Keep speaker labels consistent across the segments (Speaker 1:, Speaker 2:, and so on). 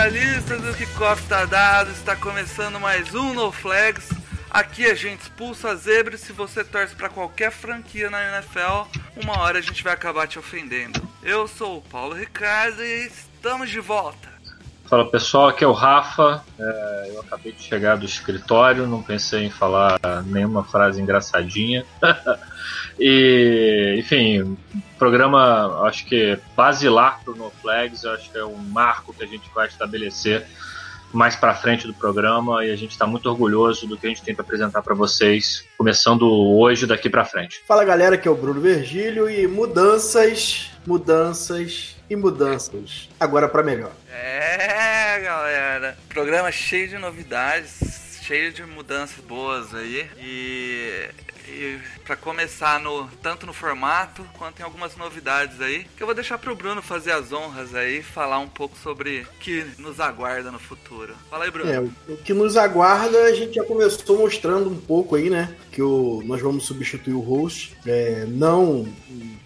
Speaker 1: Especialistas do kickoff tá dado, está começando mais um No Flags. Aqui a gente expulsa zebra e se você torce pra qualquer franquia na NFL, uma hora a gente vai acabar te ofendendo. Eu sou o Paulo Ricardo e estamos de volta.
Speaker 2: Fala pessoal, aqui é o Rafa. É, eu acabei de chegar do escritório, não pensei em falar nenhuma frase engraçadinha. e, enfim, programa acho que basilar pro No Flags, acho que é um marco que a gente vai estabelecer mais para frente do programa e a gente está muito orgulhoso do que a gente tem para apresentar para vocês, começando hoje daqui para frente.
Speaker 3: Fala galera, aqui é o Bruno Virgílio e mudanças, mudanças e mudanças. Agora pra melhor.
Speaker 1: É, galera. Programa cheio de novidades, cheio de mudanças boas aí. E, e para começar no tanto no formato quanto em algumas novidades aí, que eu vou deixar pro Bruno fazer as honras aí, falar um pouco sobre o que nos aguarda no futuro. Fala aí, Bruno.
Speaker 3: É, o que nos aguarda, a gente já começou mostrando um pouco aí, né? Que o, nós vamos substituir o host. É, não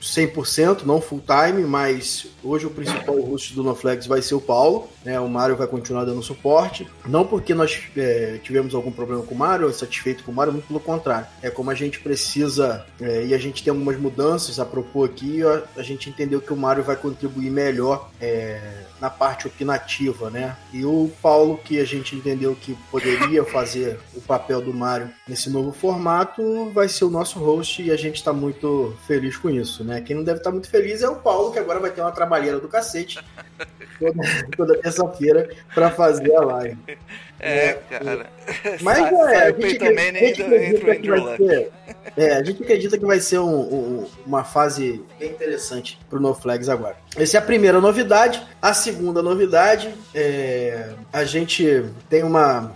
Speaker 3: 100%, não full time, mas hoje o principal host do NoFlex vai ser o Paulo. Né, o Mário vai continuar dando suporte. Não porque nós é, tivemos algum problema com o Mário, satisfeito com o Mário, muito pelo contrário. É como a gente precisa, é, e a gente tem algumas mudanças a propor aqui, a, a gente entendeu que o Mário vai contribuir melhor é, na parte opinativa, né? E o Paulo, que a gente entendeu que poderia fazer o papel do Mário nesse novo formato, vai ser o nosso host e a gente está muito feliz com isso, né? Quem não deve estar muito feliz é o Paulo, que agora vai ter uma trabalheira do cacete toda, toda terça-feira para fazer a live.
Speaker 1: É,
Speaker 3: É,
Speaker 1: cara.
Speaker 3: Mas
Speaker 1: Sai-
Speaker 3: é, a gente,
Speaker 1: Manning
Speaker 3: a gente
Speaker 1: e
Speaker 3: acredita que vai ser. É, a gente acredita que vai ser um- um- uma fase bem interessante pro No Flags agora. Essa é a primeira novidade. A segunda novidade é a gente tem uma.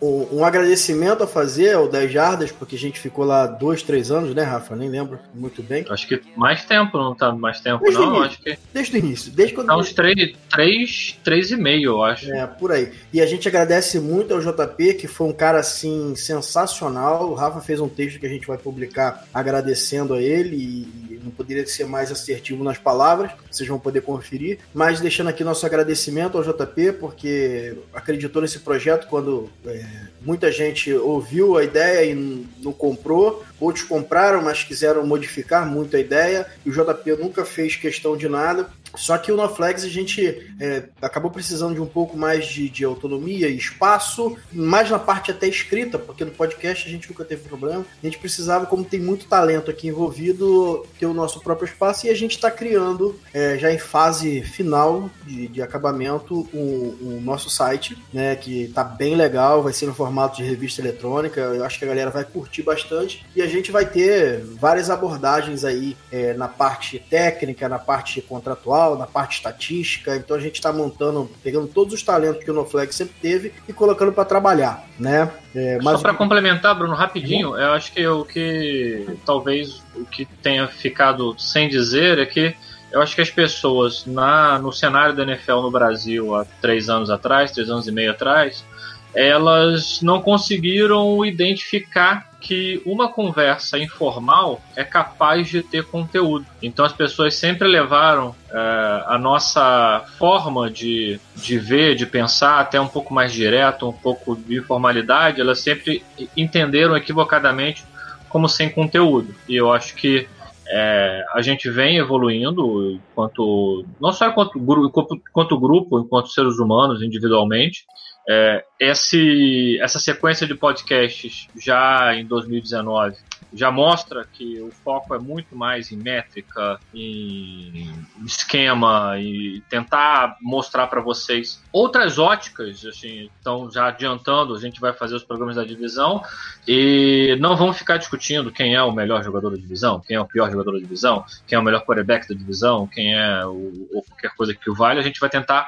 Speaker 3: Um, um agradecimento a fazer ao 10 Jardas, porque a gente ficou lá dois, três anos, né, Rafa? Nem lembro muito bem.
Speaker 2: Acho que mais tempo, não tá mais tempo
Speaker 3: Desde
Speaker 2: não, acho que
Speaker 3: Desde o início, desde quando.
Speaker 2: tá uns três, três, três e meio, eu acho.
Speaker 3: É, por aí. E a gente agradece muito ao JP, que foi um cara assim sensacional. O Rafa fez um texto que a gente vai publicar agradecendo a ele e não poderia ser mais assertivo nas palavras, vocês vão poder conferir. Mas deixando aqui nosso agradecimento ao JP, porque acreditou nesse projeto quando é, muita gente ouviu a ideia e não comprou. Outros compraram, mas quiseram modificar muito a ideia. E o JP nunca fez questão de nada. Só que o NoFlex a gente é, acabou precisando de um pouco mais de, de autonomia e espaço, mais na parte até escrita, porque no podcast a gente nunca teve problema. A gente precisava, como tem muito talento aqui envolvido, ter o nosso próprio espaço e a gente está criando, é, já em fase final de, de acabamento, o, o nosso site, né, que tá bem legal, vai ser no formato de revista eletrônica. Eu acho que a galera vai curtir bastante e a gente vai ter várias abordagens aí é, na parte técnica, na parte contratual, na parte estatística. Então a gente está montando, pegando todos os talentos que o NoFlex sempre teve e colocando para trabalhar, né? É,
Speaker 2: Só
Speaker 3: mas
Speaker 2: para complementar, Bruno, rapidinho, eu acho que o que talvez o que tenha ficado sem dizer é que eu acho que as pessoas na, no cenário da NFL no Brasil há três anos atrás, três anos e meio atrás, elas não conseguiram identificar que uma conversa informal é capaz de ter conteúdo. Então as pessoas sempre levaram eh, a nossa forma de, de ver, de pensar, até um pouco mais direto, um pouco de informalidade, elas sempre entenderam equivocadamente como sem conteúdo. E eu acho que é, a gente vem evoluindo enquanto não só enquanto, enquanto grupo, enquanto seres humanos individualmente. É, esse, essa sequência de podcasts já em 2019 já mostra que o foco é muito mais em métrica, em esquema e tentar mostrar para vocês outras óticas, assim, então já adiantando, a gente vai fazer os programas da divisão e não vamos ficar discutindo quem é o melhor jogador da divisão, quem é o pior jogador da divisão, quem é o melhor quarterback da divisão, quem é o, ou qualquer coisa que o vale, a gente vai tentar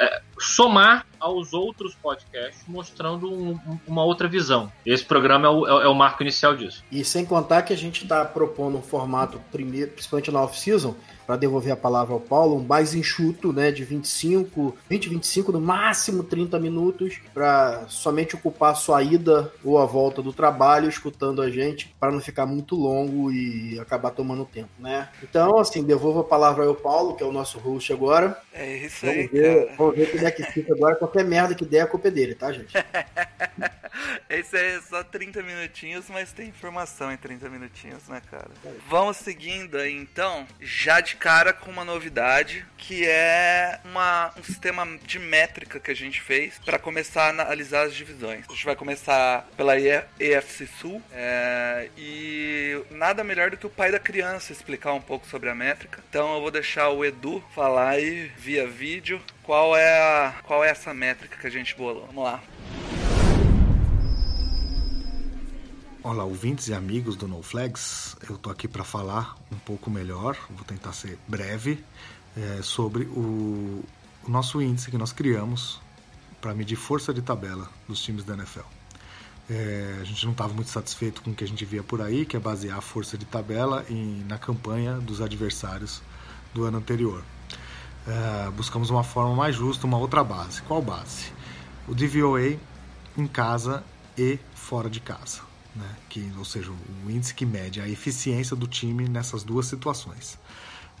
Speaker 2: é, somar aos outros podcasts, mostrando um, uma outra visão. Esse programa é o, é o, marco inicial disso.
Speaker 3: E sem contar que a gente está propondo um formato, primeiro, principalmente na off-season, para devolver a palavra ao Paulo, um mais enxuto, né, de 25, 20, 25, no máximo 30 minutos, para somente ocupar a sua ida ou a volta do trabalho, escutando a gente, para não ficar muito longo e acabar tomando tempo, né? Então, assim, devolvo a palavra ao Paulo, que é o nosso host agora.
Speaker 1: É isso
Speaker 3: vamos
Speaker 1: aí,
Speaker 3: ver. Vamos ver como é que fica agora. Qualquer merda que der, a culpa é dele, tá, gente?
Speaker 1: Esse é só 30 minutinhos, mas tem informação em 30 minutinhos, né, cara? Vamos seguindo aí, então, já de cara com uma novidade, que é uma, um sistema de métrica que a gente fez para começar a analisar as divisões. A gente vai começar pela EFC Sul, é, e nada melhor do que o pai da criança explicar um pouco sobre a métrica. Então eu vou deixar o Edu falar aí via vídeo qual é, a, qual é essa métrica que a gente bolou. Vamos lá.
Speaker 4: Olá, ouvintes e amigos do No Flags. Eu tô aqui para falar um pouco melhor, vou tentar ser breve, é, sobre o, o, nosso índice que nós criamos para medir força de tabela dos times da NFL. É, a gente não estava muito satisfeito com o que a gente via por aí, que é basear a força de tabela em, na campanha dos adversários do ano anterior. É, buscamos uma forma mais justa, uma outra base. Qual base? O DVOA em casa e fora de casa né? que, ou seja, o índice que mede a eficiência do time nessas duas situações.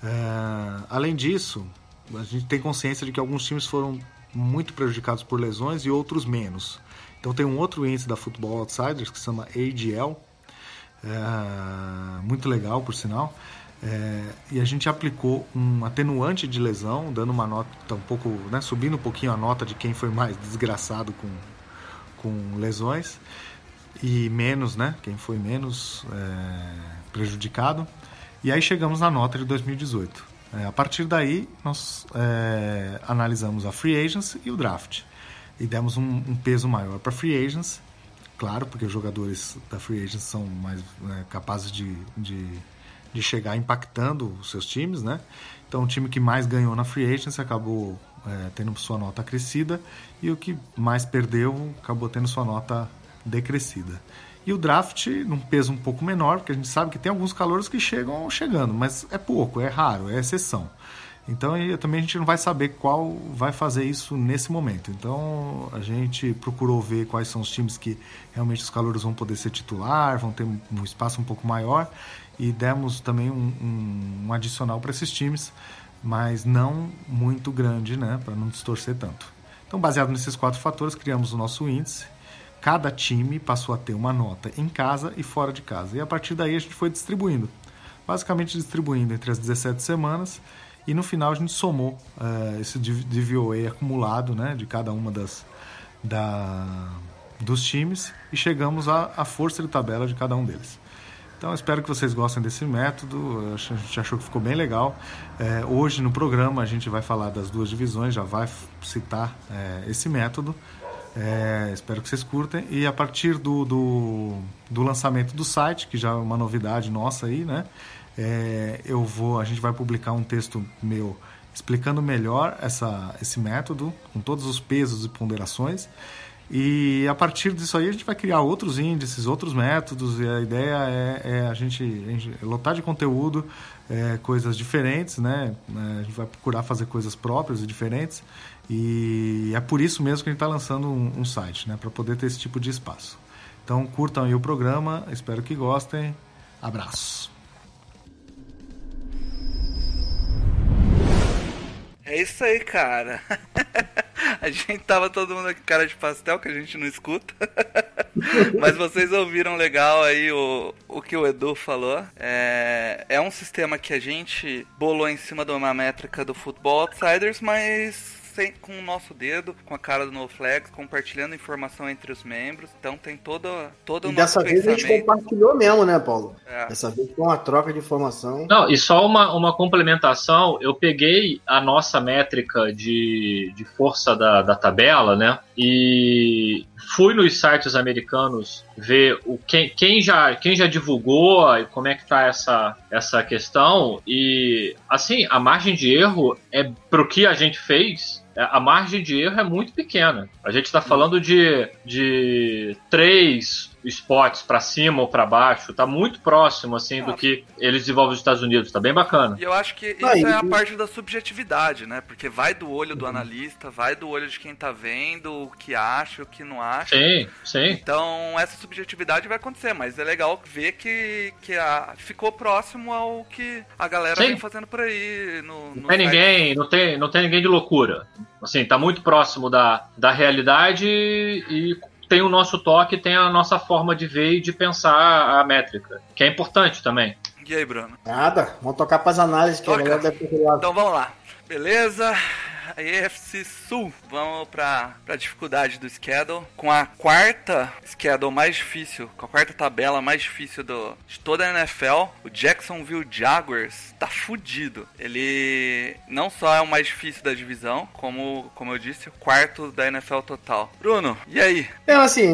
Speaker 4: É, além disso, a gente tem consciência de que alguns times foram muito prejudicados por lesões e outros menos. Então tem um outro índice da Football Outsiders que se chama AGL, é, muito legal por sinal. É, e a gente aplicou um atenuante de lesão, dando uma nota um pouco, né, subindo um pouquinho a nota de quem foi mais desgraçado com, com lesões e menos, né? Quem foi menos é, prejudicado. E aí chegamos na nota de 2018. É, a partir daí, nós é, analisamos a free agents e o draft. E demos um, um peso maior para free agents, claro, porque os jogadores da free agents são mais é, capazes de, de, de, chegar impactando os seus times, né? Então, o time que mais ganhou na free agents acabou é, tendo sua nota crescida e o que mais perdeu acabou tendo sua nota decrescida. E o draft num peso um pouco menor, porque a gente sabe que tem alguns calores que chegam chegando, mas é pouco, é raro, é exceção. Então também a gente não vai saber qual vai fazer isso nesse momento. Então a gente procurou ver quais são os times que realmente os calouros vão poder ser titular, vão ter um espaço um pouco maior e demos também um, um, um adicional para esses times, mas não muito grande, né, para não distorcer tanto. Então baseado nesses quatro fatores criamos o nosso índice cada time passou a ter uma nota em casa e fora de casa. E a partir daí a gente foi distribuindo. Basicamente distribuindo entre as 17 semanas e no final a gente somou uh, esse DVOA acumulado né, de cada uma das da, dos times e chegamos à, à força de tabela de cada um deles. Então espero que vocês gostem desse método. A gente achou que ficou bem legal. É, hoje no programa a gente vai falar das duas divisões, já vai citar é, esse método. É, espero que vocês curtem. E a partir do, do, do, lançamento do site, que já é uma novidade nossa aí, né? É, eu vou, a gente vai publicar um texto meu explicando melhor essa, esse método, com todos os pesos e ponderações. E a partir disso aí a gente vai criar outros índices, outros métodos, e a ideia é, é a, gente, a, gente, lotar de conteúdo, é, coisas diferentes, né? É, a gente vai procurar fazer coisas próprias e diferentes. E é por isso mesmo que a gente está lançando um, um site, né? Para poder ter esse tipo de espaço. Então curtam aí o programa, espero que gostem. Abraço.
Speaker 1: É isso aí, cara. a gente tava todo mundo aqui cara de pastel que a gente não escuta. Mas vocês ouviram legal aí o, o que o Edu falou. É, é um sistema que a gente bolou em cima de uma métrica do Football Outsiders, mas sem, com o nosso dedo, com a cara do NoFlex, compartilhando informação entre os membros. Então tem todo, todo o
Speaker 3: E dessa vez a gente compartilhou mesmo, né, Paulo?
Speaker 1: É.
Speaker 3: Dessa vez foi uma troca de informação.
Speaker 2: Não, e só uma, uma complementação, eu peguei a nossa métrica de, de força da, da tabela, né? E fui nos sites americanos ver o, quem, quem, já, quem já divulgou e como é que tá essa, essa questão. E assim, a margem de erro é pro que a gente fez. é, A margem de erro é muito pequena. A gente está falando de, de três spots para cima ou para baixo. Tá muito próximo assim do que eles desenvolvem nos Estados Unidos. Tá bem bacana.
Speaker 1: E eu acho que isso
Speaker 3: Aí-
Speaker 1: é a parte da subjetividade, né? Porque vai do olho do analista, vai do olho de quem tá vendo, o que acha, o que não acha.
Speaker 2: Sim, sim.
Speaker 1: Então, essa subjetividade vai acontecer, mas é legal ver que, que a, ficou próximo ao que a galera
Speaker 2: Sim.
Speaker 1: vem fazendo por aí. No,
Speaker 2: Não tem ninguém, não tem, não tem ninguém de loucura. Assim, tá muito próximo da, da realidade e tem o nosso toque, tem a nossa forma de ver e de pensar a métrica, que é importante também.
Speaker 1: E aí, Bruno?
Speaker 3: Nada, vamos tocar pras análises que
Speaker 1: Toca.
Speaker 3: a galera deve ter.
Speaker 1: Então vamos lá. Beleza? A EFC Sul. Vamos pra, pra dificuldade do schedule. Com a quarta schedule mais difícil, com a quarta tabela mais difícil do, de toda a NFL, o Jacksonville Jaguars tá fudido. Ele não só é o mais difícil da divisão, como, como eu disse, o quarto da NFL total. Bruno, e aí?
Speaker 3: É, assim,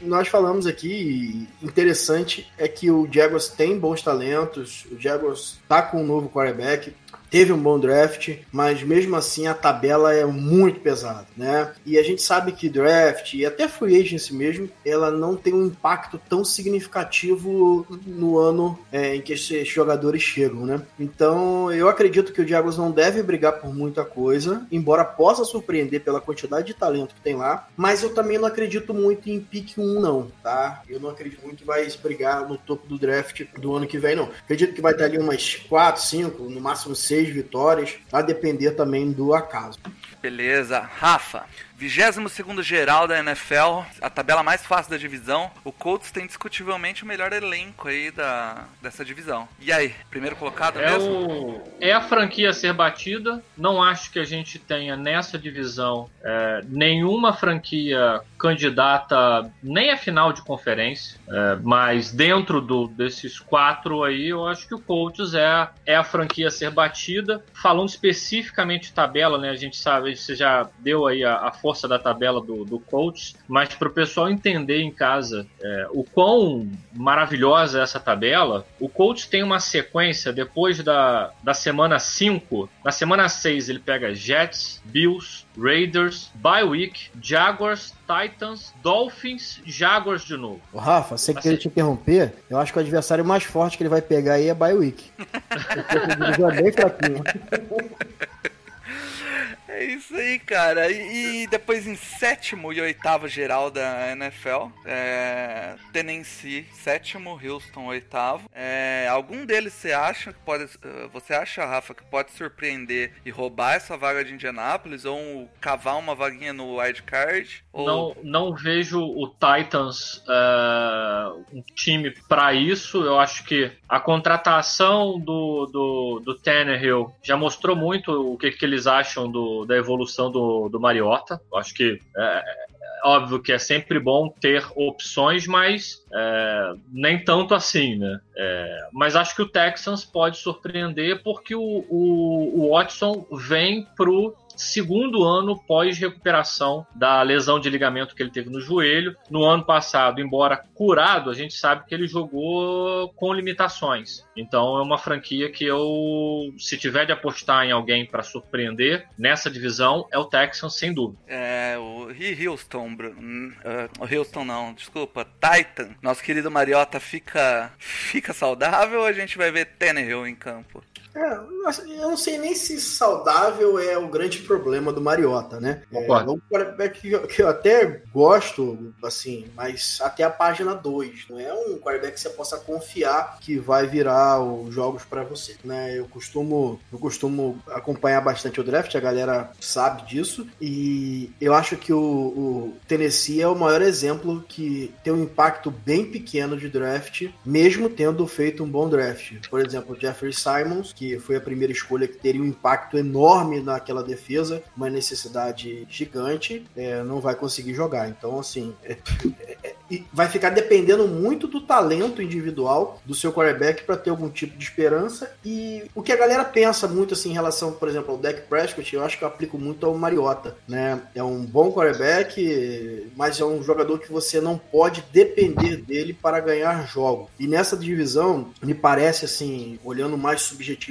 Speaker 3: nós falamos aqui, interessante é que o Jaguars tem bons talentos, o Jaguars tá com um novo quarterback, teve um bom draft, mas mesmo assim a tabela é muito pesada, né? E a gente sabe que draft e até free agency mesmo, ela não tem um impacto tão significativo no ano é, em que esses jogadores chegam, né? Então eu acredito que o Jaguars não deve brigar por muita coisa, embora possa surpreender pela quantidade de talento que tem lá, mas eu também não acredito muito em pick 1 não, tá? Eu não acredito muito que vai brigar no topo do draft do ano que vem não. Acredito que vai ter ali umas 4, 5, no máximo 6 vitórias, a depender também do acaso.
Speaker 1: Beleza. Rafa, 22 geral da NFL, a tabela mais fácil da divisão. O Colts tem discutivelmente o melhor elenco aí da, dessa divisão. E aí, primeiro colocado
Speaker 2: É,
Speaker 1: mesmo?
Speaker 2: o, é a franquia a ser batida. Não acho que a gente tenha nessa divisão é, nenhuma franquia candidata nem a final de conferência, é, mas dentro do, desses quatro aí, eu acho que o Colts é, é a franquia a ser batida. Falando especificamente de tabela, né? A gente sabe, você já deu aí a, a força da tabela do, do Colts, mas para o pessoal entender em casa é, o quão maravilhosa é essa tabela, o Colts tem uma sequência depois da, da semana 5. Na semana 6 ele pega Jets, Bills, Raiders, Bye Week, Jaguars, Titans, Dolphins, Jaguars de novo.
Speaker 3: Ô, Rafa, sem
Speaker 2: Assim.
Speaker 3: querer te interromper, eu acho que o adversário mais forte que ele vai pegar aí é Bye Week. Porque é bem fraquinho.
Speaker 1: É isso aí, cara. E, e depois em sétimo e oitavo geral da NFL, é, Tennessee, sétimo, Houston, oitavo. É, algum deles você acha que pode. eh, Você acha, Rafa, que pode surpreender e roubar essa vaga de Indianápolis? Ou cavar uma vaguinha no wild card? Ou...
Speaker 2: Não, não vejo o Titans é, um time para isso. Eu acho que a contratação do, do, do Tannehill já mostrou muito o que, que eles acham do, da evolução do, do Mariota. Acho que é, é óbvio que é sempre bom ter opções, mas é, nem tanto assim, né? É, mas acho que o Texans pode surpreender porque o, o, o Watson vem pro segundo ano pós-recuperação da lesão de ligamento que ele teve no joelho. No ano passado, embora curado, a gente sabe que ele jogou com limitações. Então é uma franquia que eu, se tiver de apostar em alguém para surpreender nessa divisão, é o Texans, sem dúvida.
Speaker 1: É, o Houston, Bruno. Hum, ah, Houston não, desculpa, Titan. Nosso querido Mariota fica, fica saudável ou a gente vai ver Tannehill em campo?
Speaker 3: É, assim, eu não sei nem se saudável é o grande problema do Mariota, né? É,
Speaker 2: Concordo.
Speaker 3: é um quarterback que eu, que até gosto, assim, mas até a página 2. Não é um quarterback que você possa confiar que vai virar os jogos para você, né? Eu costumo, eu costumo acompanhar bastante o draft, a galera sabe disso, e eu acho que o, o Tennessee é o maior exemplo que tem um impacto bem pequeno de draft, mesmo tendo feito um bom draft. Por exemplo, o Jeffrey Simons, foi a primeira escolha que teria um impacto enorme naquela defesa, uma necessidade gigante, é, não vai conseguir jogar. Então, assim, é, é, é vai ficar dependendo muito do talento individual do seu quarterback para ter algum tipo de esperança. E o que a galera pensa muito assim em relação, por exemplo, ao Dak Prescott, eu acho que eu aplico muito ao Mariota, né? É um bom quarterback, mas é um jogador que você não pode depender dele para ganhar jogo. E nessa divisão, me parece assim, olhando mais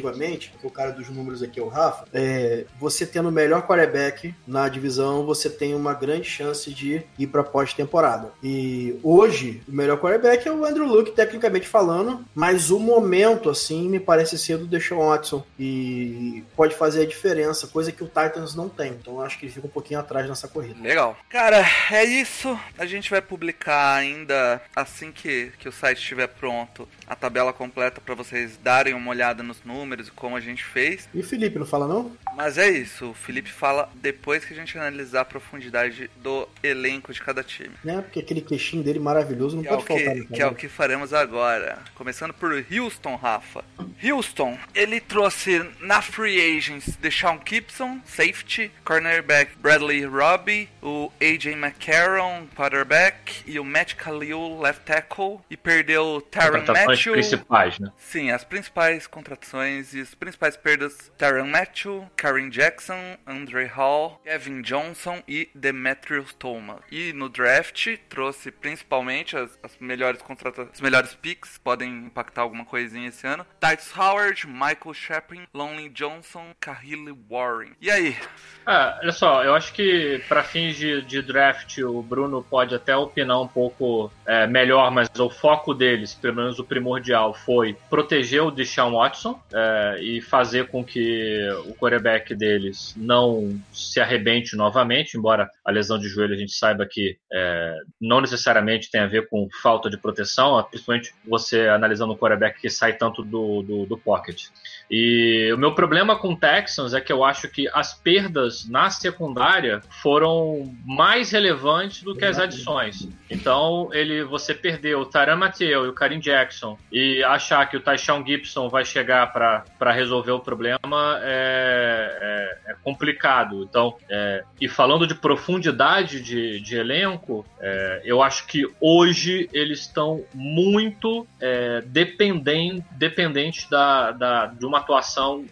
Speaker 3: subjetivamente, porque o cara dos números aqui é o Rafa, é, você tendo o melhor quarterback na divisão, você tem uma grande chance de ir para pós-temporada. E hoje, o melhor quarterback é o Andrew Luck, tecnicamente falando, mas o momento, assim, me parece ser do Deshaun Watson. E pode fazer a diferença, coisa que o Titans não tem. Então acho que ele fica um pouquinho atrás nessa corrida.
Speaker 1: Legal. Cara, é isso. A gente vai publicar ainda assim que, que o site estiver pronto a tabela completa para vocês darem uma olhada nos números e como a gente fez.
Speaker 3: E o Felipe não fala não?
Speaker 1: Mas é isso, o Felipe fala depois que a gente analisar a profundidade do elenco de cada time.
Speaker 3: É, porque aquele queixinho dele maravilhoso não
Speaker 1: que
Speaker 3: pode
Speaker 1: é
Speaker 3: faltar.
Speaker 1: Que, que é o que faremos agora. Começando por Houston, Rafa. Houston, ele trouxe na Free Agents Deshaun Gibson, safety, cornerback Bradley Robbie, o AJ McCarron, quarterback, e o Matt Khalil, left tackle, e perdeu o Tyron Matthew.
Speaker 2: principais, né?
Speaker 1: Sim, as principais contratações e as principais perdas: Tyron Matthew, Karen Jackson, Andre Hall, Kevin Johnson e Demetrius Thomas. E no draft trouxe principalmente as, as melhores contratações, as melhores picks, podem impactar alguma coisinha esse ano. Titus Howard, Michael Shepard, Lonely Johnson, Kahili Warren. E aí?
Speaker 2: Ah, olha só, eu acho que para fins de, de, draft o Bruno pode até opinar um pouco é, melhor, mas o foco deles, pelo menos o primordial, foi proteger o Deshaun Watson é, e fazer com que o quarterback deles não se arrebente novamente, embora a lesão de joelho a gente saiba que é, não necessariamente tem a ver com falta de proteção, principalmente você analisando um quarterback que sai tanto do, do, do pocket. E o meu problema com o Texans é que eu acho que as perdas na secundária foram mais relevantes do que as adições. Então, ele, você perdeu o Taran Mateu e o Karim Jackson e achar que o Taishawn Gibson vai chegar para resolver o problema é, é, é complicado. Então, é, e falando de profundidade de, de elenco, é, eu acho que hoje eles estão muito é, dependentes dependente da, da, de uma atuação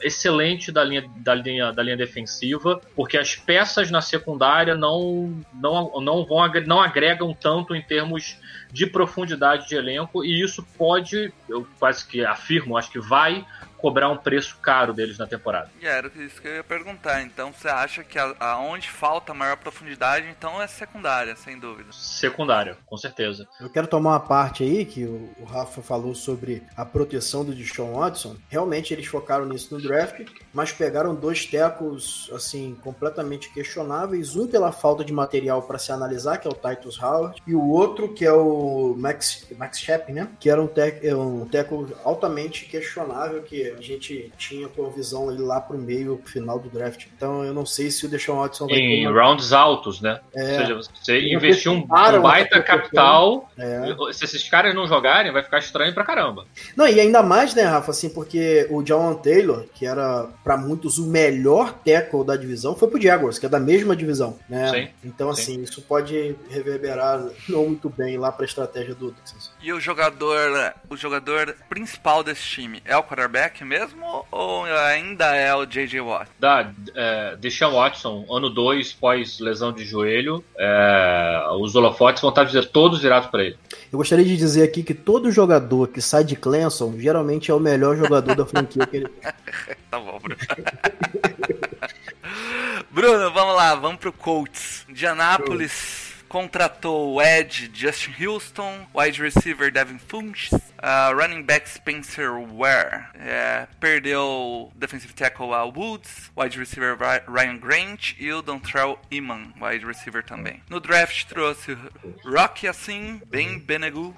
Speaker 2: excelente da linha, da linha, da linha defensiva, porque as peças na secundária não, não, não, vão, não agregam tanto em termos de profundidade de elenco, e isso pode, eu quase que afirmo, acho que vai cobrar um preço caro deles na temporada.
Speaker 1: E era isso que eu ia perguntar. Então você acha que aonde falta maior profundidade, então é secundária, sem dúvida.
Speaker 2: Secundária, com certeza.
Speaker 3: Eu quero tomar uma parte aí que o, o Rafa falou sobre a proteção do Deshaun Watson. Realmente eles focaram nisso no draft, mas pegaram dois tecos assim completamente questionáveis, um pela falta de material para se analisar, que é o Titus Howard, e o outro que é o Max Max Shep, né? Que era um teco, um teco altamente questionável que a gente tinha com a visão ali lá pro meio, pro final do draft. Então eu não sei se o Deshaun Watson vai
Speaker 2: Em uma... rounds altos, né? É. Ou seja, você investiu um, um baita capital, é. se esses caras não jogarem, vai ficar estranho pra caramba.
Speaker 3: Não, e ainda mais, né, Rafa, assim, porque o John Taylor, que era para muitos o melhor tackle da divisão, foi pro Jaguars, que é da mesma divisão, né? Sim. Então, assim, Sim. isso pode reverberar não muito bem lá pra estratégia do Texans.
Speaker 1: E o jogador, o jogador principal desse time é o quarterback? Quarterback mesmo ou ainda é o J.J. Watt?
Speaker 2: Da, é, Deshaun Watson, ano 2, pós lesão de joelho, é, os holofotes vão estar todos virados para ele.
Speaker 3: Eu gostaria de dizer aqui que todo jogador que sai de Clemson geralmente é o melhor jogador da franquia que ele
Speaker 1: Tá bom, Bruno. Bruno, vamos lá, vamos pro Colts. Indianápolis contratou o Ed Justin Houston, wide receiver Devin Funch, uh, running back Spencer Ware, é, perdeu defensive tackle Al Woods, wide receiver Ryan Grant e o Dontrell Iman, wide receiver também. No draft trouxe Rocky Assim, Ben Benegu,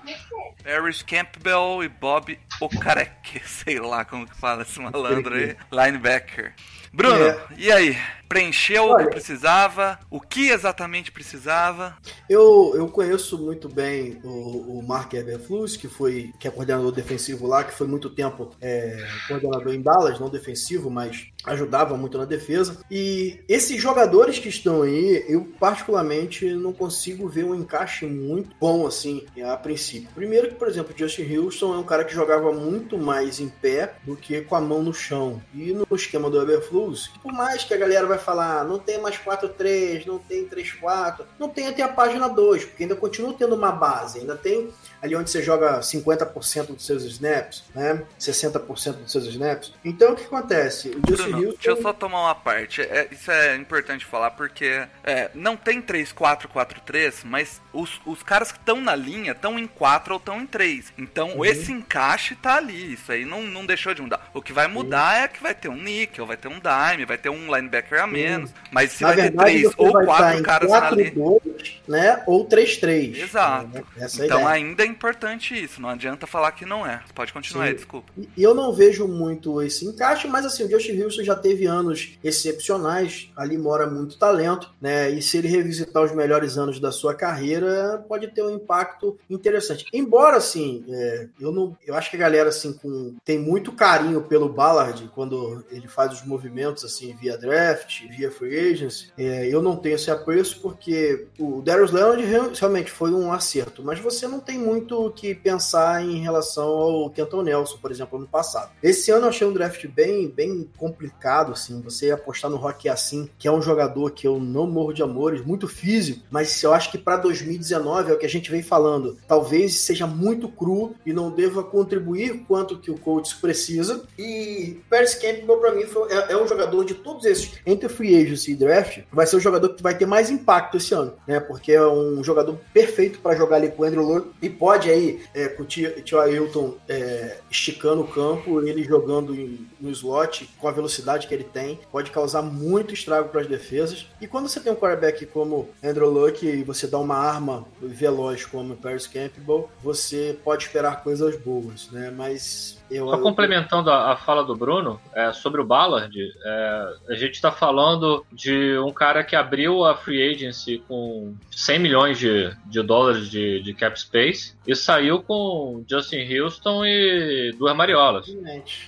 Speaker 1: Paris Campbell e Bob Okarek, sei lá como que fala esse malandro aí, linebacker. Bruno, yeah. e aí? Preencheu o
Speaker 3: Olha.
Speaker 1: que precisava, o que exatamente precisava.
Speaker 3: Eu, eu conheço muito bem o, o Mark Eberflus, que foi que é coordenador defensivo lá, que foi muito tempo é, coordenador em Dallas, não defensivo, mas ajudava muito na defesa. E esses jogadores que estão aí, eu particularmente não consigo ver um encaixe muito bom assim a princípio. Primeiro que, por exemplo, o Justin Houston é um cara que jogava muito mais em pé do que com a mão no chão. E no esquema do Eberflus, por mais que a galera vai falar, "Ah, não tem mais 4-3, não tem 3-4, não tem até a página 2, porque ainda continua tendo uma base, ainda tem ali onde você joga 50% dos seus snaps, né? 60% dos seus snaps. Então o que acontece? O
Speaker 1: Bruno,
Speaker 3: Houston
Speaker 1: deixa eu só tomar uma parte. É, isso é importante falar porque é, não tem 3-4-4-3, mas os, os caras que estão na linha estão em 4 ou estão em 3. Então
Speaker 3: Uhum.
Speaker 1: esse encaixe tá ali. Isso aí não, não deixou de mudar. O que vai mudar é que vai ter um nickel, vai ter um dime, vai ter um linebacker a menos. Mas se
Speaker 3: Na
Speaker 1: vai
Speaker 3: verdade,
Speaker 1: ter 3
Speaker 3: você
Speaker 1: ou
Speaker 3: vai
Speaker 1: 4
Speaker 3: estar em
Speaker 1: caras na linha.
Speaker 3: 4-2, né? Ou 3-3.
Speaker 1: Exato.
Speaker 3: né? Essa é
Speaker 1: Então
Speaker 3: ideia.
Speaker 1: ainda é importante isso. Não adianta falar que não é. Pode continuar aí, desculpa.
Speaker 3: E eu não vejo muito esse encaixe, mas assim, o Justin Wilson já teve anos excepcionais, ali mora muito talento, né? E se ele revisitar os melhores anos da sua carreira, pode ter um impacto interessante. Embora, assim, é, eu não. Eu acho que a galera assim com, tem muito carinho pelo Ballard quando ele faz os movimentos assim via draft, via free agency. É, eu não tenho esse apreço porque o Darius Leonard real- realmente foi um acerto, mas você não tem muito o que pensar em relação ao Kenton Nelson, por exemplo, ano passado. Esse ano eu achei um draft bem, bem complicado, assim, você apostar no Rock assim, que é um jogador que eu não morro de amores, muito físico, mas eu acho que para 2019 é o que a gente vem falando, talvez seja muito cru e não deva contribuir quanto que o Colts precisa. E Paris Campbell para mim foi- é, é um jogador de todos esses, entre free agency e draft, vai ser o jogador que vai ter mais impacto esse ano, né? Porque é um jogador perfeito para jogar ali com o Andrew Luck e pode aí é, com o Tio Ailton é, esticando o campo, ele jogando em- no slot com a velocidade que ele tem, pode causar muito estrago para as defesas. E quando você tem um quarterback como Andrew Luck e você dá uma arma veloz como Paris Campbell, você pode esperar coisas boas, né? Mas eu
Speaker 2: Só complementando a, a fala do Bruno é, sobre o Ballard, é, a gente está falando de um cara que abriu a free agency com 100 milhões de, de dólares de, de cap space e saiu com Justin Houston e duas mariolas.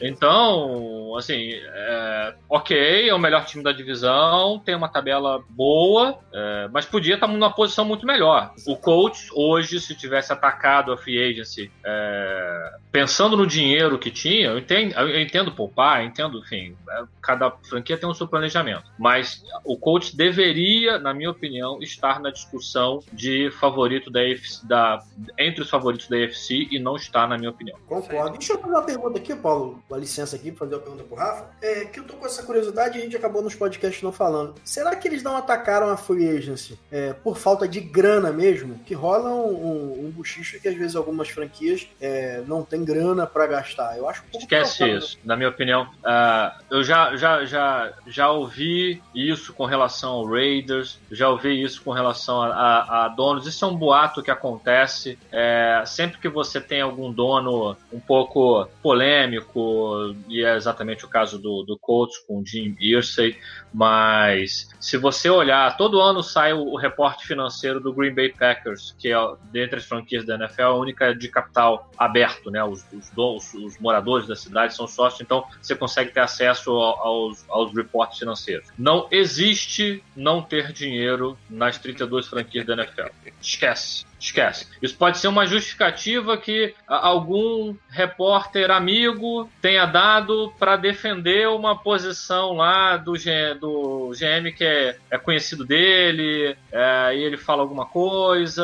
Speaker 2: Então, assim, é, ok, é o melhor time da divisão, tem uma tabela boa, é, mas podia estar numa posição muito melhor. O coach, hoje, se tivesse atacado a free agency, é, pensando no dinheiro que tinha, eu entendo, eu entendo poupar, eu entendo, enfim, é, cada franquia tem o seu planejamento, mas o coach deveria, na minha opinião, estar na discussão de favorito da, da entre os favoritos da AFC e não está, na minha opinião.
Speaker 3: Concordo. Deixa eu fazer uma pergunta aqui, Paulo, com licença aqui, fazer uma pergunta pro Rafa. É, que eu tô com essa curiosidade e a gente acabou nos podcasts não falando. Será que eles não atacaram a free agency é, por falta de grana mesmo? Que rola um, um, um buchicho que às vezes algumas franquias é, não tem grana pra gastar. Eu acho um pouco
Speaker 2: Esquece isso, na minha opinião. Ah, eu já, já, já, já ouvi isso com relação ao Raiders, já ouvi isso com relação a, a- a donos. Isso é um boato que acontece é, sempre que você tem algum dono um pouco polêmico, e é exatamente o caso do, do Colts com o Jim Irsay, mas se você olhar, todo ano sai o, o reporte financeiro do Green Bay Packers, que é, dentre as franquias da NFL, a única de capital aberto, né? Os, os, os moradores da cidade são sócios, então você consegue ter acesso ao- aos, aos reportes financeiros. Não existe não ter dinheiro nas 32 franquias da NFL. Esquece. Esquece. Isso pode ser uma justificativa que algum repórter amigo tenha dado para defender uma posição lá do, G- do GM que é, é conhecido dele, é, e ele fala alguma coisa,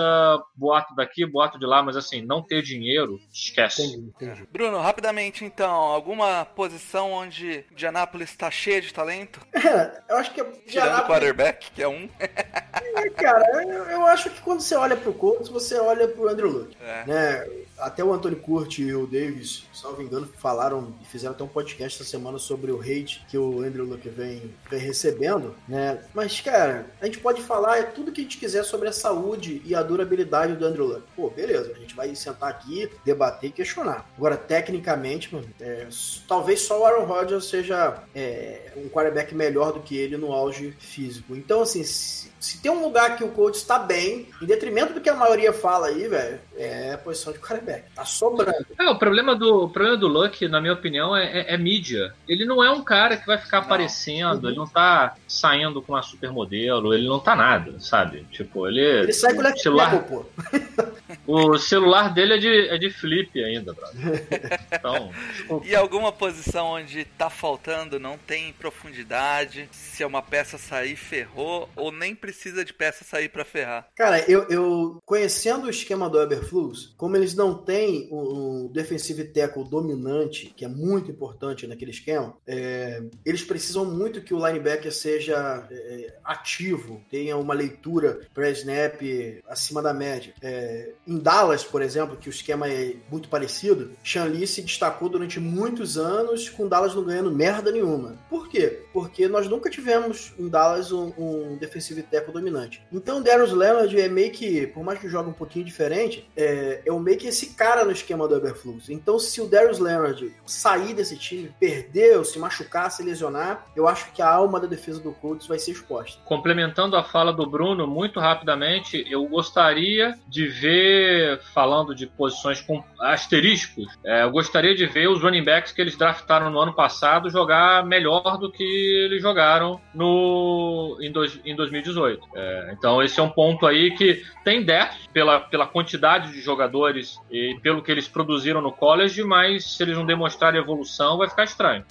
Speaker 2: boato daqui, boato de lá, mas assim, não ter dinheiro, esquece.
Speaker 3: Entendi, entendi.
Speaker 1: Bruno, rapidamente então, alguma posição onde Indianápolis está cheia de talento?
Speaker 3: É, eu acho que
Speaker 1: Tirando o
Speaker 3: Indianápolis-
Speaker 1: quarterback, que é um.
Speaker 3: É, cara, eu, eu acho que quando você olha pro Você olha pro Andrew Luck.
Speaker 1: É.
Speaker 3: Né? Até o Anthony Curti e o Davis, salvo engano, falaram e fizeram até um podcast essa semana sobre o hate que o Andrew Luck vem, vem recebendo, né? Mas, cara, a gente pode falar tudo que a gente quiser sobre a saúde e a durabilidade do Andrew Luck. Pô, beleza, a gente vai sentar aqui, debater e questionar. Agora, tecnicamente, mano, é, talvez só o Aaron Rodgers seja é, um quarterback melhor do que ele no auge físico. Então, assim, se, se tem um lugar que o coach está bem, em detrimento do que a maioria fala aí, velho, é a posição de quarterback. Tá sobrando.
Speaker 2: É, o problema do, o problema do Luck, na minha opinião, é, é- é mídia. Ele não é um cara que vai ficar
Speaker 1: Não.
Speaker 2: aparecendo, ele não tá saindo com uma supermodelo, ele não tá nada, sabe? Tipo, ele.
Speaker 3: Ele sai com o
Speaker 2: celular,
Speaker 3: tackle, pô.
Speaker 2: o celular dele é de, é de flip ainda, brother. Então, desculpa.
Speaker 1: E alguma posição onde tá faltando, não tem profundidade, se é uma peça sair, ferrou, ou nem precisa de peça sair pra ferrar.
Speaker 3: Cara, eu, eu conhecendo o esquema do Eberflus, como eles não têm um, um defensive tackle dominante, que é muito importante naquele esquema, é, eles precisam muito que o linebacker seja é, ativo, tenha uma leitura pré-snap acima da média. É, em Dallas, por exemplo, que o esquema é muito parecido, Shanli se destacou durante muitos anos com Dallas não ganhando merda nenhuma. Por quê? Porque nós nunca tivemos em Dallas um, um defensive tackle dominante. Então, Darius Leonard é meio que, por mais que jogue um pouquinho diferente, é, é meio que esse cara no esquema do Eberflus. Então, se o Darius Leonard sair desse time, perder, se machucar, se lesionar, eu acho que a alma da defesa do Colts vai ser exposta.
Speaker 2: Complementando a fala do Bruno, muito rapidamente, eu gostaria de ver, falando de posições com asteriscos, é, eu gostaria de ver os running backs que eles draftaram no ano passado jogar melhor do que eles jogaram no, em, dois, em 2018. É, então, esse é um ponto aí que tem depth pela, pela quantidade de jogadores e pelo que eles produziram no college, mas se eles não demonstrarem evolução, vai ficar estranho.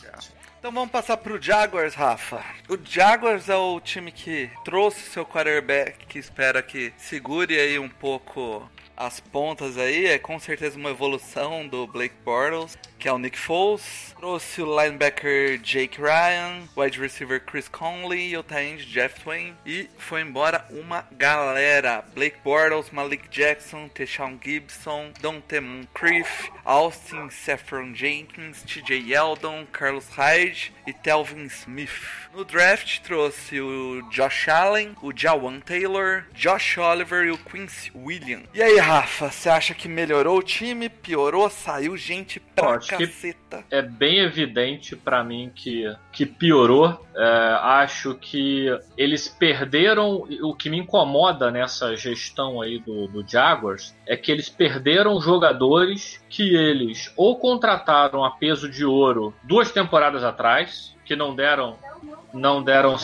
Speaker 1: Então vamos passar pro Jaguars, Rafa. O Jaguars é o time que trouxe seu quarterback, que espera que segure aí um pouco as pontas aí. É com certeza uma evolução do Blake Bortles, que é o Nick Foles. Trouxe o linebacker Jake Ryan, wide receiver Chris Conley e o tight Jeff Twain. E foi embora uma galera. Blake Bortles, Malik Jackson, Teshawn Gibson, Dante Moncrief, Austin Saffron Jenkins, TJ Yeldon, Carlos Hyde e Telvin Smith. No draft trouxe o Josh Allen, o Jawan Taylor, Josh Oliver e o Quincy Williams. E aí, Rafa, você acha que melhorou o time? Piorou? Saiu gente pra caceta?
Speaker 2: é bem evidente pra mim que, que piorou. É, acho que eles perderam. O que me incomoda nessa gestão aí do, do Jaguars é que eles perderam jogadores que eles ou contrataram a peso de ouro duas temporadas atrás, que não deram não deram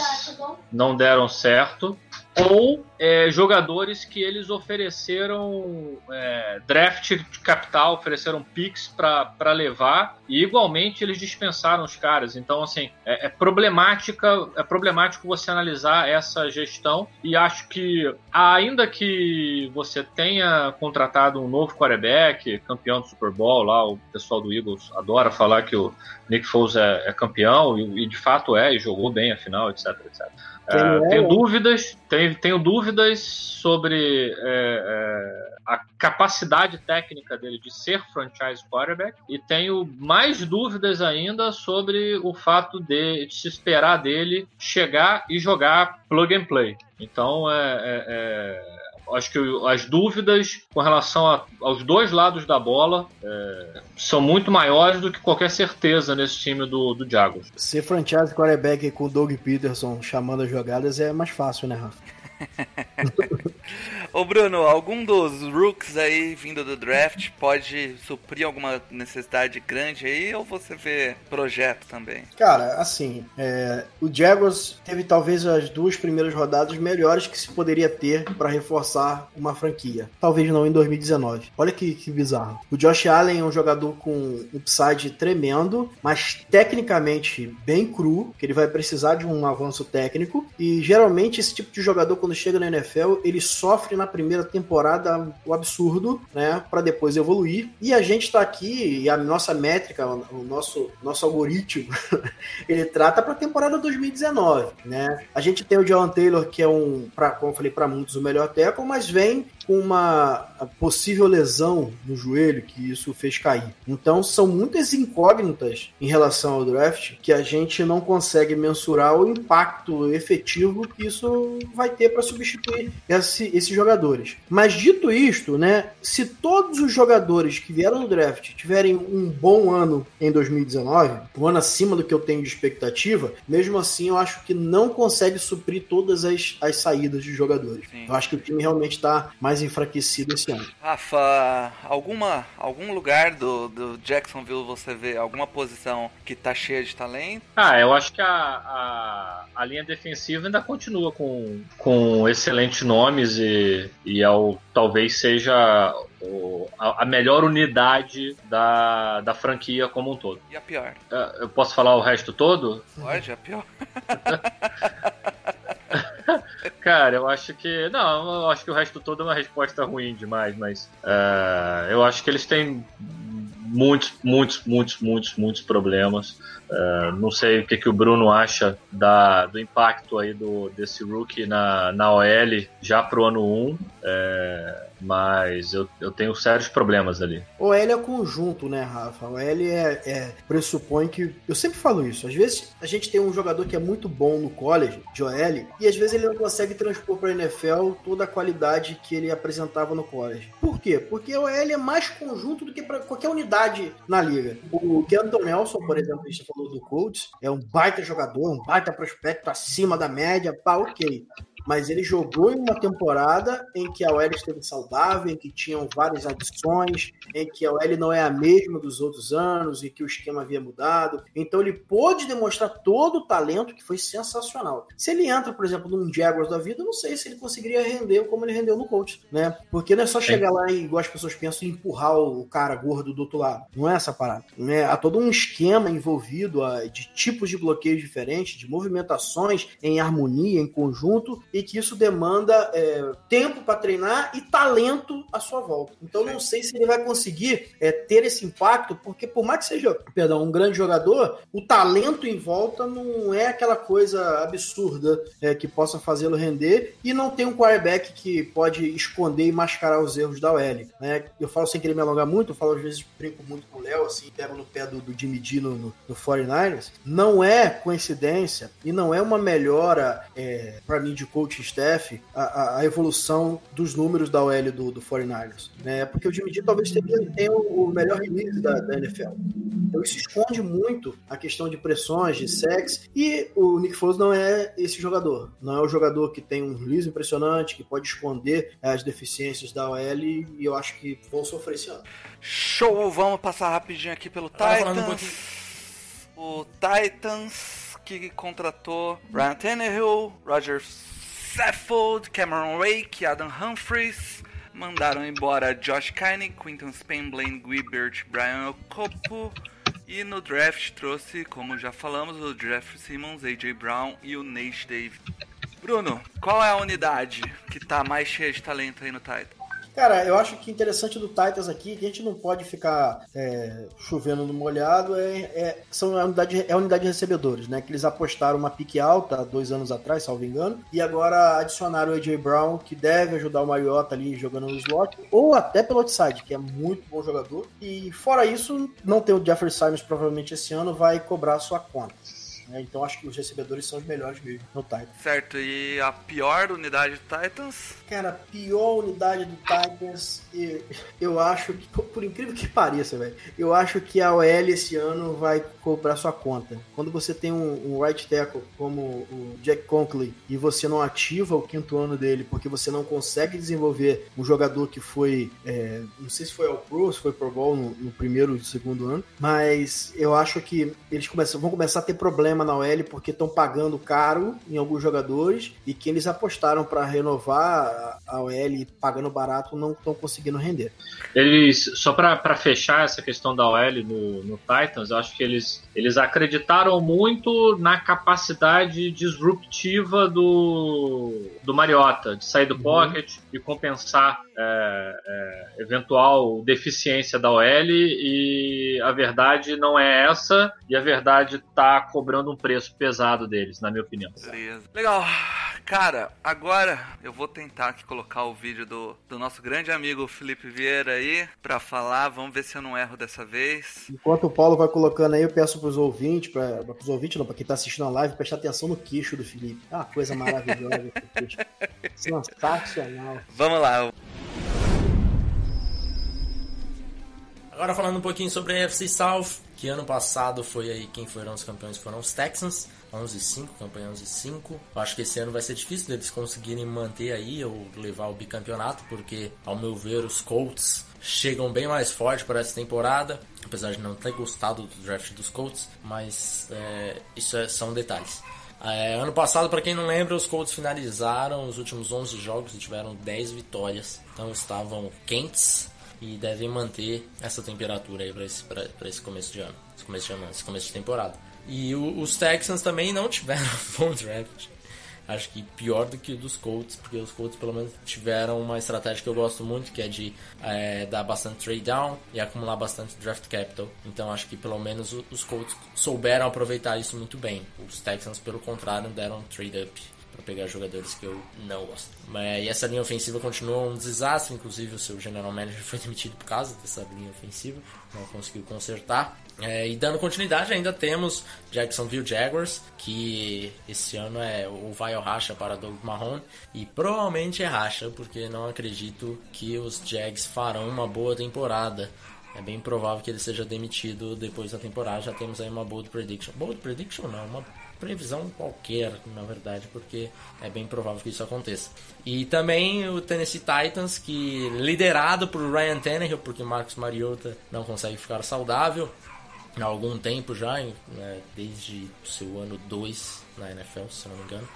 Speaker 2: não deram certo ou é, jogadores que eles ofereceram é, draft de capital, ofereceram picks para levar e igualmente eles dispensaram os caras. Então assim é, é problemática, é problemático você analisar essa gestão e acho que ainda que você tenha contratado um novo quarterback, campeão do Super Bowl lá, o pessoal do Eagles adora falar que o Nick Foles é, é campeão e, e de fato é e jogou bem a final, etc, etc. É, tenho dúvidas, tenho, tenho dúvidas sobre é, é, a capacidade técnica dele de ser franchise quarterback e tenho mais dúvidas ainda sobre o fato de, de se esperar dele chegar e jogar plug and play. Então, é, é, é, acho que as dúvidas com relação a- aos dois lados da bola é, são muito maiores do que qualquer certeza nesse time do, do Jaguars.
Speaker 3: Ser franchise quarterback com o Doug Peterson chamando as jogadas é mais fácil, né, Rafa?
Speaker 1: Ô Bruno, algum dos rooks aí vindo do draft pode suprir alguma necessidade grande aí ou você vê projeto também?
Speaker 3: Cara, assim, é, o Jaguars teve talvez as duas primeiras rodadas melhores que se poderia ter para reforçar uma franquia. Talvez não em 2019. Olha que, que bizarro. O Josh Allen é um jogador com upside tremendo, mas tecnicamente bem cru, que ele vai precisar de um avanço técnico. E geralmente esse tipo de jogador, quando quando chega na NFL, ele sofre na primeira temporada o absurdo, né, para depois evoluir. E a gente tá aqui e a nossa métrica, o nosso nosso algoritmo, ele trata para a temporada 2019, né? A gente tem o John Taylor que é um, pra, como eu falei para muitos, o melhor tackle, mas vem com uma possível lesão no joelho que isso fez cair. Então são muitas incógnitas em relação ao draft que a gente não consegue mensurar o impacto efetivo que isso vai ter para substituir esse, esses jogadores. Mas dito isto, né, se todos os jogadores que vieram no draft tiverem um bom ano em 2019, um ano acima do que eu tenho de expectativa, mesmo assim eu acho que não consegue suprir todas as, as saídas de jogadores.
Speaker 1: Sim.
Speaker 3: Eu acho que o time realmente está mais enfraquecido esse ano.
Speaker 1: Rafa, alguma, algum lugar do, do Jacksonville você vê alguma posição que tá cheia de talento?
Speaker 2: Ah, eu acho que a, a, a linha defensiva ainda continua com, com excelentes nomes e, e é o, talvez seja o- a, a melhor unidade da, da franquia como um todo.
Speaker 1: E a pior?
Speaker 2: Ah, Eu posso falar o resto todo?
Speaker 1: Pode, a pior?
Speaker 2: Cara, eu acho que. Não, eu acho que o resto todo é uma resposta ruim demais, mas. ah, eu acho que eles têm muitos, muitos, muitos, muitos, muitos problemas. Ah, não sei o que, que o Bruno acha da, do impacto aí do, desse rookie na, na OL já pro ano 1. é, mas eu, eu tenho sérios problemas ali.
Speaker 3: O L é conjunto, né, Rafa? O L é, é- pressupõe que. Eu sempre falo isso. Às vezes a gente tem um jogador que é muito bom no college, de OL, e às vezes ele não consegue transpor para a NFL toda a qualidade que ele apresentava no college. Por quê? Porque o L é mais conjunto do que para qualquer unidade na liga. O Kenton Nelson, por exemplo, a gente falou do Colts, é um baita jogador, um baita prospecto acima da média, pá, ok. Mas ele jogou em uma temporada em que a OL esteve saudável, em que tinham várias adições, em que a OL não é a mesma dos outros anos e que o esquema havia mudado. Então ele pôde demonstrar todo o talento que foi sensacional. Se ele entra, por exemplo, num Jaguars da vida, eu não sei se ele conseguiria render como ele rendeu no coach, né? Porque não é só chegar lá e, igual as pessoas pensam, empurrar o cara gordo do outro lado. Não é essa parada. Né? Há todo um esquema envolvido ah, de tipos de bloqueios diferentes, de movimentações em harmonia, em conjunto, e que isso demanda é, tempo para treinar e talento à sua volta. Então não sei se ele vai conseguir é, ter esse impacto, porque por mais que seja, perdão, um grande jogador, o talento em volta não é aquela coisa absurda é, que possa fazê-lo render e não tem um quarterback que pode esconder e mascarar os erros da OL. Né? Eu falo sem querer me alongar muito, eu falo às vezes brinco muito com o Léo, assim, pego no pé do, do Jimmy D no, no, no 49ers. Não é coincidência e não é uma melhora é, para mim de coaching staff a, a- a evolução dos números da OL do, do 49ers. Né? Porque o Jimmy D talvez tenha, tenha o o melhor release da, da NFL. Então isso esconde muito a questão de pressões, de sex, e o Nick Foles não é esse jogador. Não é o jogador que tem um release impressionante, que pode esconder as deficiências da OL, e eu acho que vão sofrer esse ano.
Speaker 1: Show! Vamos passar rapidinho aqui pelo
Speaker 5: um
Speaker 1: Titans. o Titans que contratou Ryan Tannehill, Roger Saffold, Cameron Wake, Adam Humphries. Mandaram embora Josh Kine, Quinton Spain, Blaine Guibert, Brian Okopo. E no draft trouxe, como já falamos, o Jeff Simmons, AJ Brown e o Nate Davis. Bruno, qual é a unidade que tá mais cheia de talento aí no Titans?
Speaker 3: Cara, eu acho que interessante do Titans aqui, que a gente não pode ficar é, chovendo no molhado, é, é- são a unidade, é a unidade de recebedores, né? Que eles apostaram uma pique alta dois anos atrás, salvo engano, e agora adicionaram o AJ Brown, que deve ajudar o Mariota ali jogando no slot, ou até pelo outside, que é muito bom jogador. E fora isso, não ter o Jeffrey Simons provavelmente esse ano, vai cobrar sua conta. Né? Então acho que os recebedores são os melhores mesmo no Titans.
Speaker 1: Certo, e a pior unidade do Titans?
Speaker 3: Cara, a pior unidade do Titans, e- eu acho que, por- por incrível que pareça, velho, eu acho que a OL esse ano vai cobrar sua conta. Quando você tem um, um right tackle como o Jack Conklin e você não ativa o quinto ano dele porque você não consegue desenvolver um jogador que foi, é, não sei se foi ao Pro, se foi Pro Bowl no, no primeiro e segundo ano, mas eu acho que eles começam, vão começar a ter problema problema na OL porque estão pagando caro em alguns jogadores e que eles apostaram para renovar a OL pagando barato não estão conseguindo render.
Speaker 2: Eles, só para fechar essa questão da OL no, no Titans, eu acho que eles, eles acreditaram muito na capacidade disruptiva do, do Mariota, de sair do
Speaker 3: Uhum.
Speaker 2: pocket e compensar é, é, eventual deficiência da OL e a verdade não é essa e a verdade tá cobrando um preço pesado deles, na minha opinião.
Speaker 1: Beleza. Legal. Cara, agora eu vou tentar aqui colocar o vídeo do, do nosso grande amigo Felipe Vieira aí pra falar. Vamos ver se eu não erro dessa vez.
Speaker 3: Enquanto o Paulo vai colocando aí, eu peço pros ouvintes, para os ouvintes, não, para quem tá assistindo a live, prestar atenção no queixo do Felipe. É uma coisa maravilhosa. Sensacional.
Speaker 1: Vamos lá.
Speaker 6: Agora falando um pouquinho sobre a AFC South, que ano passado foi aí quem foram os campeões foram os Texans, 11-5, campanha 11-5. Eu acho que esse ano vai ser difícil deles conseguirem manter aí ou levar o bicampeonato, porque ao meu ver os Colts chegam bem mais forte para essa temporada, apesar de não ter gostado do draft dos Colts, mas é, isso é- são detalhes. É, ano passado, para quem não lembra, os Colts finalizaram os últimos 11 jogos e tiveram 10 vitórias. Então estavam quentes e devem manter essa temperatura aí para esse, esse começo de ano, esse começo de ano, esse começo de temporada. E o- os Texans também não tiveram bom draft. Acho que pior do que o dos Colts, porque os Colts pelo menos tiveram uma estratégia que eu gosto muito, que é de é, dar bastante trade down e acumular bastante draft capital. Então acho que pelo menos os Colts souberam aproveitar isso muito bem. Os Texans, pelo contrário, deram trade up para pegar jogadores que eu não gosto. Mas, essa linha ofensiva continua um desastre, inclusive o seu general manager foi demitido por causa dessa linha ofensiva, não conseguiu consertar. É, e dando continuidade, ainda temos Jacksonville Jaguars, que esse ano é ou vai ao racha para Doug Marrone, e provavelmente é racha, porque não acredito que os Jags farão uma boa temporada. É bem provável que ele seja demitido depois da temporada. Já temos aí uma bold prediction. Bold prediction não, uma previsão qualquer, na verdade, porque é bem provável que isso aconteça. E também o Tennessee Titans, que liderado por Ryan Tannehill, porque Marcos Mariota não consegue ficar saudável há algum tempo já, né, desde seu ano 2 na NFL, se não me engano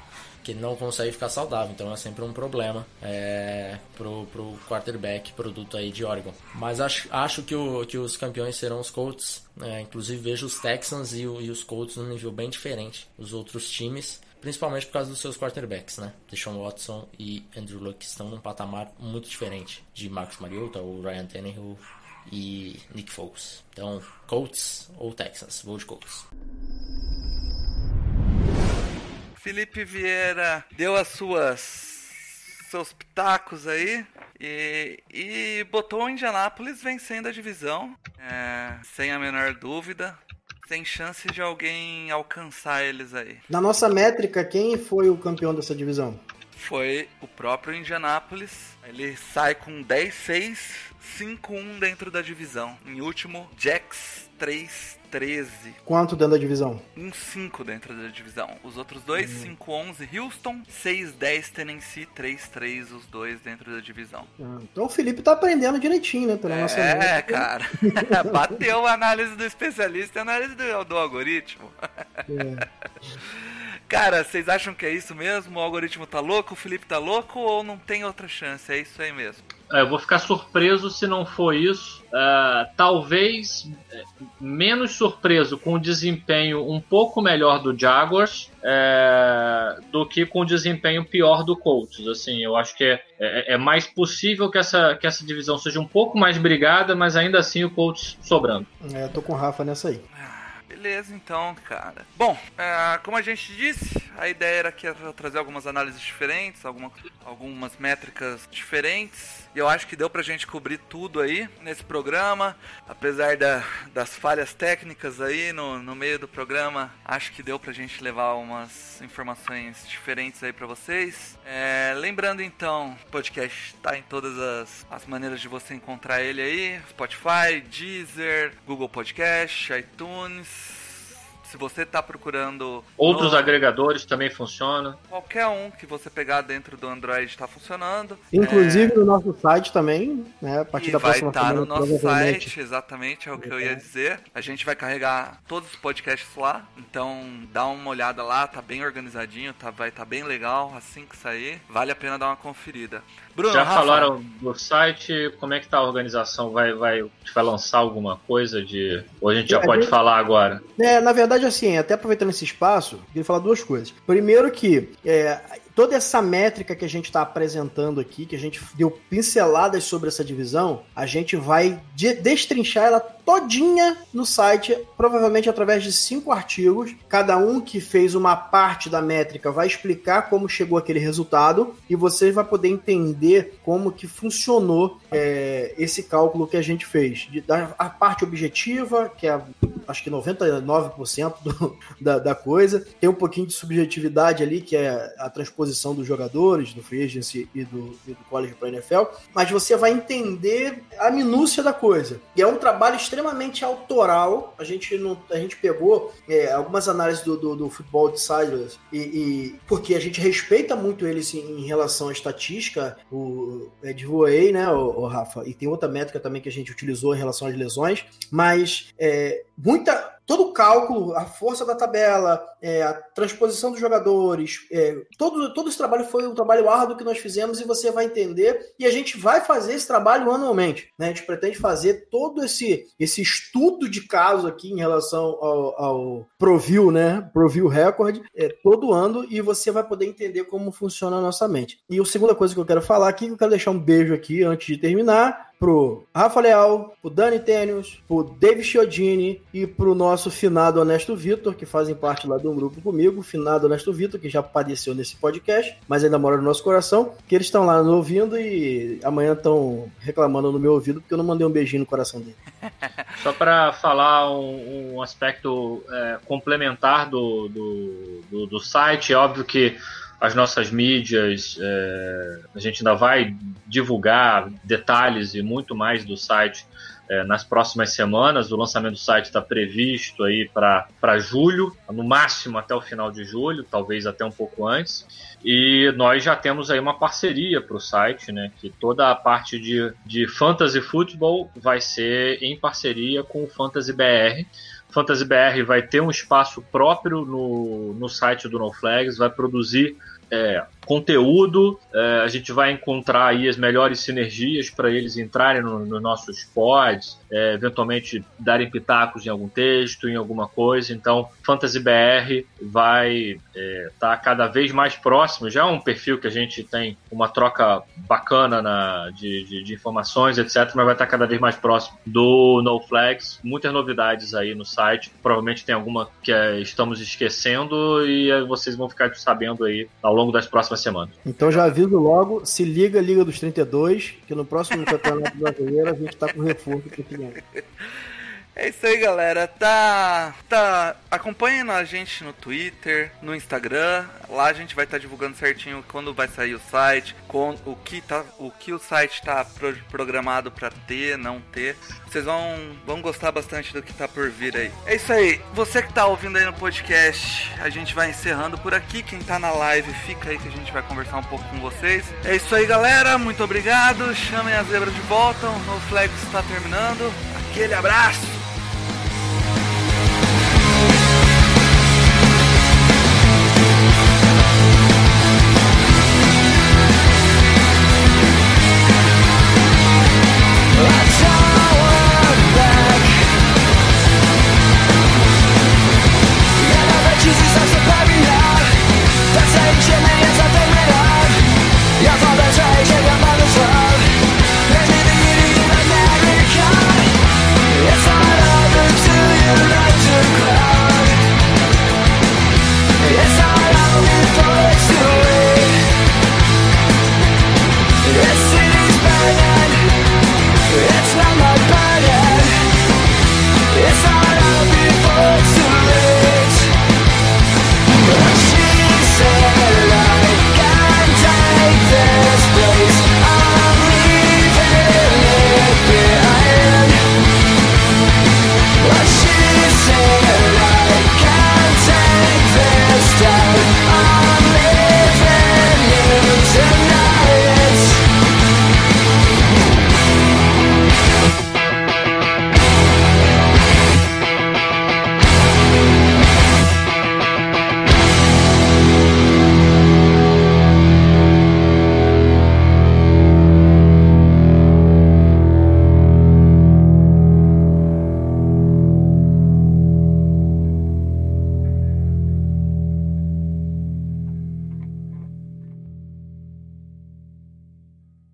Speaker 6: que não consegue ficar saudável, então é sempre um problema é, pro, pro quarterback, produto aí de Oregon. Mas acho, acho que, o, que os campeões serão os Colts, é, inclusive vejo os Texans e, e os Colts num nível bem diferente dos outros times, principalmente por causa dos seus quarterbacks, né? Deshaun Watson e Andrew Luck estão num patamar muito diferente de Marcus Mariota ou Ryan Tannehill e Nick Foles. Então, Colts ou Texans? Vou de Colts.
Speaker 1: Felipe Vieira deu as suas seus pitacos aí e, e botou o Indianápolis vencendo a divisão, é, sem a menor dúvida, sem chance de alguém alcançar eles aí.
Speaker 3: Na nossa métrica, quem foi o campeão dessa divisão?
Speaker 1: Foi o próprio Indianápolis. Ele sai com 10-6, 5-1 dentro da divisão. Em último, Jacks 3-13.
Speaker 3: Quanto dentro da divisão?
Speaker 1: 1-5 dentro da divisão. Os outros dois, 5-11 Houston, 6-10 Tennessee, 3-3 os dois dentro da divisão.
Speaker 3: Ah, Então o Felipe tá aprendendo direitinho, né? Pela nossa
Speaker 1: É,
Speaker 3: métrica.
Speaker 1: cara. Bateu a análise do especialista e a análise do, do algoritmo. Cara, vocês acham que é isso mesmo? O algoritmo tá louco, o Felipe tá louco ou não tem outra chance? É isso aí mesmo.
Speaker 2: É, eu vou ficar surpreso se não for isso. É, talvez é, menos surpreso com o desempenho um pouco melhor do Jaguars é, do que com o desempenho pior do Colts. Assim, eu acho que é, é- é mais possível que essa, que essa divisão seja um pouco mais brigada, mas ainda assim o Colts sobrando.
Speaker 3: É, eu tô com o Rafa nessa aí.
Speaker 1: Beleza, então, cara. Bom, é, como a gente disse, a ideia era que era trazer algumas análises diferentes, alguma, algumas métricas diferentes. E eu acho que deu pra gente cobrir tudo aí nesse programa. Apesar da- das falhas técnicas aí no, no meio do programa, acho que deu pra gente levar umas informações diferentes aí pra vocês. É, lembrando então, o podcast tá em todas as, as maneiras de você encontrar ele aí: Spotify, Deezer, Google Podcast, iTunes. Se você tá procurando
Speaker 2: Outros
Speaker 1: no-
Speaker 2: agregadores também funcionam.
Speaker 1: qualquer um que você pegar dentro do Android está funcionando.
Speaker 3: Inclusive no nosso site também, né? A partir
Speaker 1: E
Speaker 3: da
Speaker 1: vai
Speaker 3: próxima
Speaker 1: estar
Speaker 3: semana,
Speaker 1: no nosso site, exatamente, é o que eu ia dizer. A gente vai carregar todos os podcasts lá, então dá uma olhada lá, tá bem organizadinho, tá, vai estar bem legal assim que sair. Vale a pena dar uma conferida. Bruno,
Speaker 2: Já
Speaker 1: Rafa,
Speaker 2: falaram do site, como é que tá a organização? Vai, vai, vai lançar alguma coisa de. Ou a gente já
Speaker 3: É, a
Speaker 2: pode
Speaker 3: gente-
Speaker 2: falar agora?
Speaker 3: É, na verdade, assim, até aproveitando esse espaço, eu queria falar duas coisas. Primeiro que é, toda essa métrica que a gente está apresentando aqui, que a gente deu pinceladas sobre essa divisão, a gente vai de- destrinchar ela todinha no site, provavelmente através de cinco artigos. Cada um que fez uma parte da métrica vai explicar como chegou aquele resultado e você vai poder entender como que funcionou é, esse cálculo que a gente fez. Da, a parte objetiva, que é acho que 99% do, da, da coisa. Tem um pouquinho de subjetividade ali, que é a transposição dos jogadores, do free agency e do, e do college para NFL. Mas você vai entender a minúcia da coisa. E é um trabalho extremamente autoral. A gente, não, a gente pegou é, algumas análises do, do, do Football Outsiders e, e- porque a gente respeita muito eles em, em relação à estatística, o Ed Voei, né, o, o Rafa? E tem outra métrica também que a gente utilizou em relação às lesões, mas é, muita todo o cálculo, a força da tabela, é, a transposição dos jogadores, é, todo, todo esse trabalho foi um trabalho árduo que nós fizemos e você vai entender. E a gente vai fazer esse trabalho anualmente. Né? A gente pretende fazer todo esse, esse estudo de caso aqui em relação ao, ao ProView, né? ProView Record, é, todo ano, e você vai poder entender como funciona a nossa mente. E a segunda coisa que eu quero falar aqui, eu quero deixar um beijo aqui antes de terminar, pro Rafa Leal, pro Dani Tênios, pro David Chiodini e pro nosso finado Honesto Vitor, que fazem parte lá de um grupo comigo, finado Honesto Vitor, que já apareceu nesse podcast, mas ainda mora no nosso coração, que eles estão lá nos ouvindo e amanhã estão reclamando no meu ouvido porque eu não mandei um beijinho no coração dele.
Speaker 2: Só para falar um, um aspecto é, complementar do, do, do, do site, é óbvio que as nossas mídias, é, a gente ainda vai divulgar detalhes e muito mais do site é, nas próximas semanas. O lançamento do site está previsto aí para julho, no máximo até o final de julho, talvez até um pouco antes. E nós já temos aí uma parceria para o site, né? Que toda a parte de, de fantasy futebol vai ser em parceria com o Fantasy BR. Fantasy BR vai ter um espaço próprio no, no site do NoFlags, vai produzir é, conteúdo, é, a gente vai encontrar aí as melhores sinergias para eles entrarem nos no nossos pods, é, eventualmente darem pitacos em algum texto, em alguma coisa. Então, Fantasy BR vai estar tá cada vez mais próximo. Já é um perfil que a gente tem uma troca bacana na, de, de, de informações, etc., mas vai estar tá cada vez mais próximo do NoFlags. Muitas novidades aí no site. Provavelmente tem alguma que é, estamos esquecendo e aí vocês vão ficar sabendo aí ao longo das próximas semanas.
Speaker 3: Então já aviso logo, se liga Liga dos 32, que no próximo Campeonato Brasileiro a gente tá com reforço pro cliente.
Speaker 1: É isso aí, galera. Tá, tá. Acompanhem a gente no Twitter, no Instagram. Lá a gente vai estar divulgando certinho quando vai sair o site, com o que tá, o que o site tá pro- programado para ter, não ter. Vocês vão, vão gostar bastante do que tá por vir aí. É isso aí. Você que tá ouvindo aí no podcast, a gente vai encerrando por aqui. Quem tá na live, fica aí que a gente vai conversar um pouco com vocês. É isso aí, galera. Muito obrigado. Chamem as zebras de volta. O No Flags está terminando. Aquele abraço.